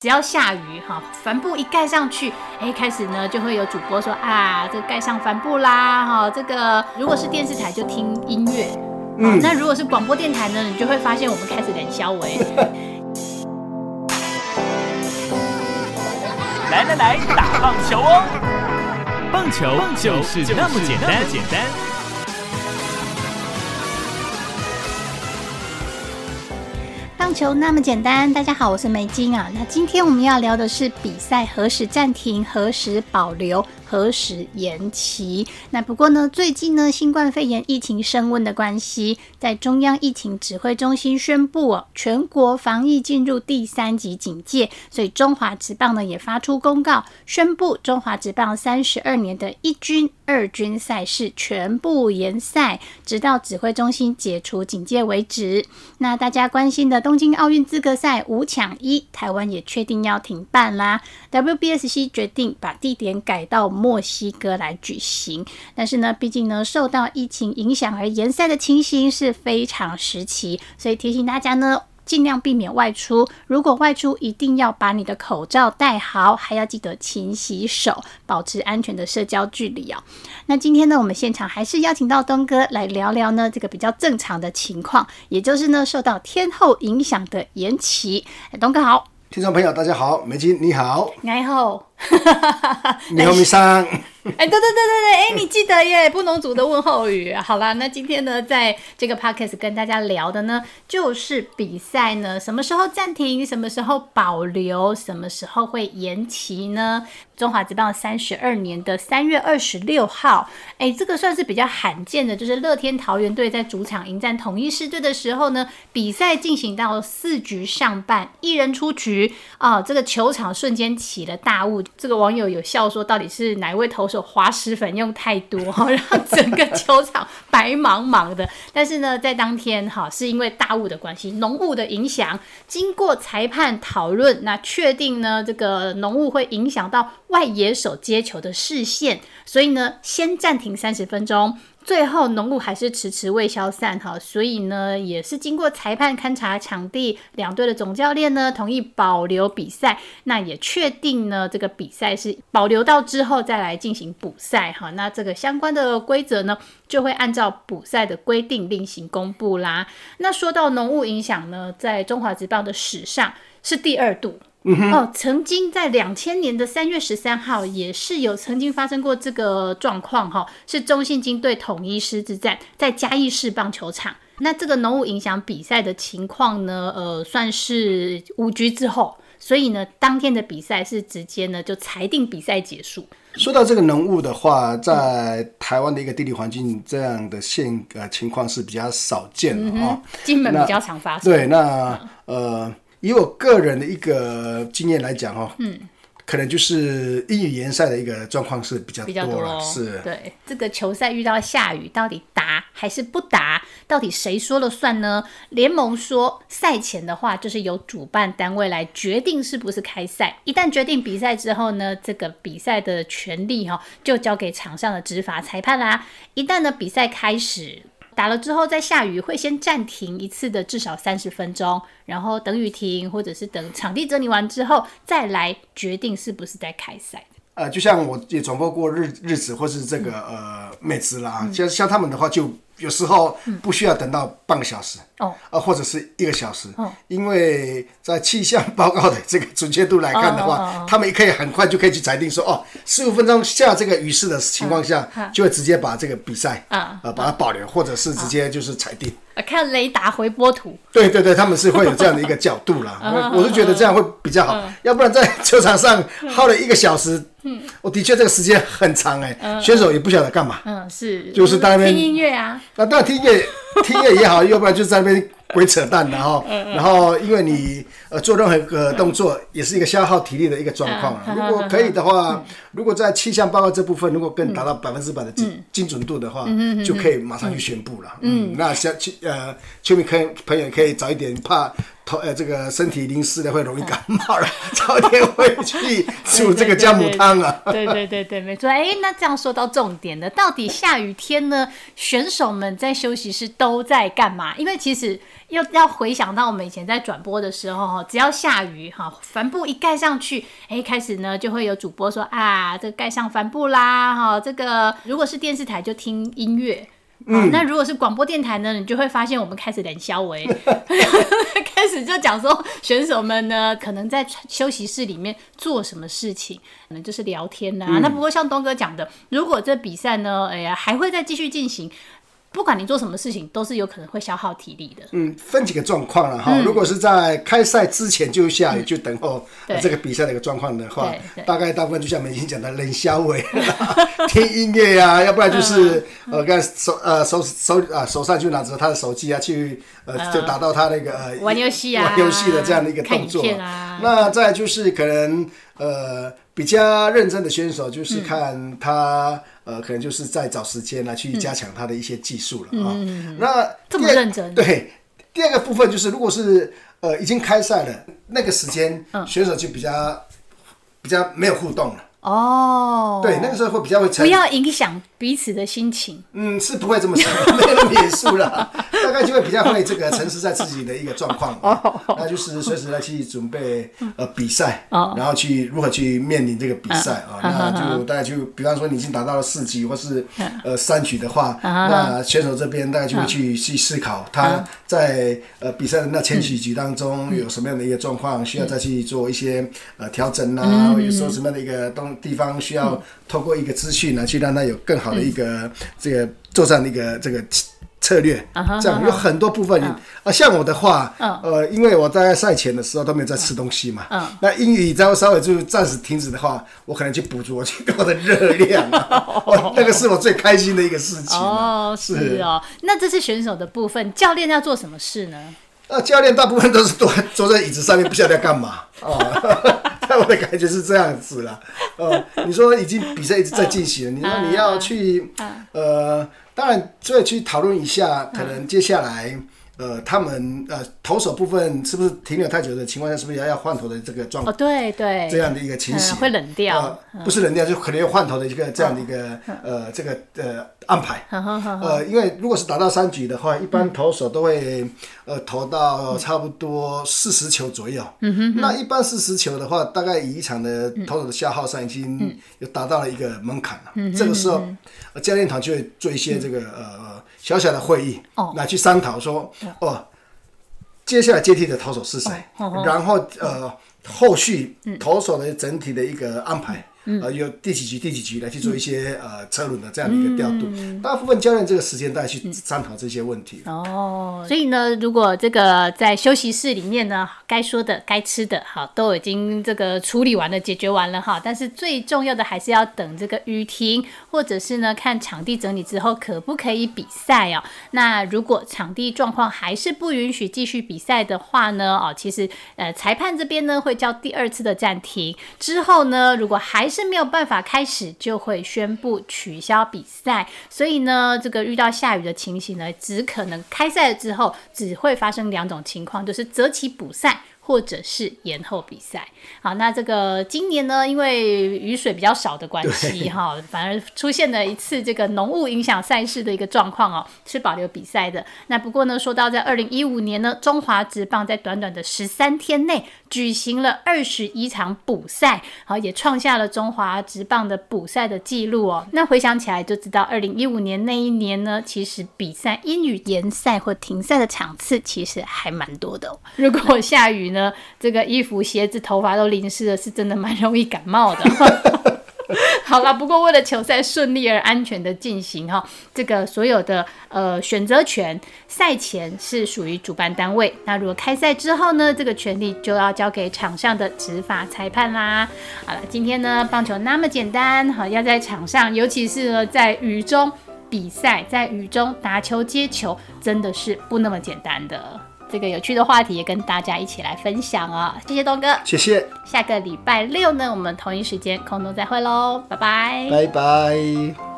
只要下雨哈，帆布一盖上去，哎，开始呢就会有主播说啊，这盖上帆布啦哈。这个如果是电视台就听音乐，嗯，那如果是广播电台呢，你就会发现我们开始冷消维。来来来，打棒球哦！棒球就是那么简单简单。球那么简单，大家好，我是梅晶啊。那今天我们要聊的是比赛何时暂停，何时保留。何时延期？那不过呢，最近呢，新冠肺炎疫情升温的关系，在中央疫情指挥中心宣布哦，全国防疫进入第三级警戒，所以中华职棒呢也发出公告，宣布中华职棒三十二年的一军、二军赛事全部延赛，直到指挥中心解除警戒为止。那大家关心的东京奥运资格赛五抢一，台湾也确定要停办啦。WBSC 决定把地点改到。墨西哥来举行，但是呢，毕竟呢，受到疫情影响而延赛的情形是非常时期，所以提醒大家呢，尽量避免外出。如果外出，一定要把你的口罩戴好，还要记得勤洗手，保持安全的社交距离哦。那今天呢，我们现场还是邀请到东哥来聊聊呢，这个比较正常的情况，也就是呢，受到天后影响的延期。东哥好，听众朋友大家好，美金你好，你好。你好。哎，对对对对对，哎，你记得耶，布农族的问候语。好啦，那今天呢，在这个 podcast 跟大家聊的呢，就是比赛呢，什么时候暂停，什么时候保留，什么时候会延期呢？中华职棒三十二年的三月二十六号，哎，这个算是比较罕见的，就是乐天桃园队在主场迎战统一狮队的时候呢，比赛进行到四局上半，一人出局啊，这个球场瞬间起了大雾。这个网友有笑说，到底是哪一位投手滑石粉用太多，哈，让整个球场白茫茫的。但是呢，在当天哈，是因为大雾的关系，浓雾的影响，经过裁判讨论，那确定呢，这个浓雾会影响到外野手接球的视线，所以呢，先暂停三十分钟。最后浓雾还是迟迟未消散哈，所以呢，也是经过裁判勘察场地，两队的总教练呢同意保留比赛，那也确定呢这个比赛是保留到之后再来进行补赛哈，那这个相关的规则呢就会按照补赛的规定另行公布啦。那说到浓雾影响呢，在中华职棒的史上是第二度。哦，曾经在两千年的三月十三号，也是有曾经发生过这个状况哈，是中信金对统一狮之战，在嘉义市棒球场。那这个浓雾影响比赛的情况呢，呃，算是五局之后，所以呢，当天的比赛是直接呢就裁定比赛结束。说到这个浓雾的话，在台湾的一个地理环境，这样的现呃情况是比较少见的啊，金门比较常发生。对，那呃。以我个人的一个经验来讲，哈，嗯，可能就是英语联赛的一个状况是比较比较多了，是。对，这个球赛遇到下雨，到底打还是不打？到底谁说了算呢？联盟说，赛前的话就是由主办单位来决定是不是开赛。一旦决定比赛之后呢，这个比赛的权利哈就交给场上的执法裁判啦。一旦呢比赛开始。打了之后再下雨，会先暂停一次的至少三十分钟，然后等雨停，或者是等场地整理完之后再来决定是不是在开赛。呃，就像我也转播过日日子或是这个呃美职啦，像像他们的话就。有时候不需要等到半个小时哦，啊，或者是一个小时，因为在气象报告的这个准确度来看的话，他们也可以很快就可以去裁定说，哦，十五分钟下这个雨势的情况下，就会直接把这个比赛啊，呃，把它保留，或者是直接就是裁定。看雷达回波图。对对对，他们是会有这样的一个角度啦。我我是觉得这样会比较好，要不然在球场上耗了一个小时，嗯，我的确这个时间很长哎，选手也不晓得干嘛。嗯，是，就是在那边听音乐啊。那当然听音乐，听音乐也好，要不然就在那边。鬼扯淡的哈，然后因为你呃做任何一个动作也是一个消耗体力的一个状况如果可以的话，如果在气象报告这部分如果更达到百分之百的精精准度的话，就可以马上去宣布了。嗯，那像球呃球迷可以朋友可以早一点怕。呃，这个身体淋湿了会容易感冒了，早点回去煮这个姜母汤啊。对对对对，没错。哎，那这样说到重点了，到底下雨天呢，选手们在休息室都在干嘛？因为其实要要回想到我们以前在转播的时候，哈，只要下雨，哈，帆布一盖上去，哎，开始呢就会有主播说啊，这个盖上帆布啦，哈，这个如果是电视台就听音乐。嗯，那如果是广播电台呢，你就会发现我们开始冷消维，开始就讲说选手们呢可能在休息室里面做什么事情，可能就是聊天呐。那不过像东哥讲的，如果这比赛呢，哎呀还会再继续进行。不管你做什么事情，都是有可能会消耗体力的。嗯，分几个状况了哈。如果是在开赛之前就下雨，就等候这个比赛的一个状况的话，大概大部分就像我们已经讲的冷消尾，听音乐呀，要不然就是呃，看手呃手手啊手上就拿着他的手机啊，去呃就打到他那个呃玩游戏啊玩游戏的这样的一个动作。那再就是可能呃比较认真的选手，就是看他。呃，可能就是在找时间来去加强他的一些技术了啊。那这么认真？对，第二个部分就是，如果是呃已经开赛了，那个时间选手就比较比较没有互动了。哦，对，那个时候会比较会不要影响彼此的心情。嗯，是不会这么想，没那么严肃了。大概就会比较会这个沉思在自己的一个状况，那就是随时来去准备呃比赛，然后去如何去面临这个比赛啊。那就大概就比方说你已经达到了四级或是呃三局的话，那选手这边大概就会去去思考他在呃比赛的那前几局当中有什么样的一个状况，需要再去做一些呃调整啊，有时候什么样的一个东。地方需要透过一个资讯呢，去让他有更好的一个这个作战的一个这个策略。这样有很多部分啊，像我的话，呃，因为我在赛前的时候都没有在吃东西嘛，那英语只要稍微就暂时停止的话，我可能去补足我去我的热量，那个是我最开心的一个事情。哦，是。哦，那这是选手的部分，教练要做什么事呢？那教练大部分都是坐坐在椅子上面，不晓得要干嘛。啊。我的感觉是这样子啦。呃，你说已经比赛一直在进行，你说你要去，呃，当然所以去讨论一下，可能接下来。呃，他们呃，投手部分是不是停留太久的情况下，是不是要要换头的这个状况？哦，对对，这样的一个情形会冷掉，不是冷掉，就可能要换头的一个这样的一个呃这个呃安排。呃，因为如果是打到三局的话，一般投手都会呃投到差不多四十球左右。嗯哼，那一般四十球的话，大概以一场的投手的消耗上已经有达到了一个门槛了。嗯这个时候教练团就会做一些这个呃。小小的会议，来去商讨说，哦，接下来接替的投手是谁？然后呃，后续投手的整体的一个安排。呃，有第几局、第几局来去做一些呃车轮的这样的一个调度，大部分教练这个时间带去商讨这些问题。哦，所以呢，如果这个在休息室里面呢，该说的、该吃的，好，都已经这个处理完了、解决完了哈。但是最重要的还是要等这个雨停，或者是呢看场地整理之后可不可以比赛哦。那如果场地状况还是不允许继续比赛的话呢，哦，其实呃裁判这边呢会叫第二次的暂停，之后呢如果还是没有办法开始，就会宣布取消比赛。所以呢，这个遇到下雨的情形呢，只可能开赛了之后，只会发生两种情况，就是择期补赛。或者是延后比赛，好，那这个今年呢，因为雨水比较少的关系，哈，反而出现了一次这个浓雾影响赛事的一个状况哦，是保留比赛的。那不过呢，说到在二零一五年呢，中华职棒在短短的十三天内举行了二十一场补赛，好，也创下了中华职棒的补赛的记录哦。那回想起来就知道，二零一五年那一年呢，其实比赛因雨延赛或停赛的场次其实还蛮多的。如果下雨呢？这个衣服、鞋子、头发都淋湿了，是真的蛮容易感冒的。好了，不过为了球赛顺利而安全的进行哈，这个所有的呃选择权赛前是属于主办单位。那如果开赛之后呢，这个权利就要交给场上的执法裁判啦。好了，今天呢棒球那么简单，好要在场上，尤其是呢在雨中比赛，在雨中打球接球，真的是不那么简单的。这个有趣的话题也跟大家一起来分享啊！谢谢东哥，谢谢。下个礼拜六呢，我们同一时间空中再会喽，拜拜，拜拜。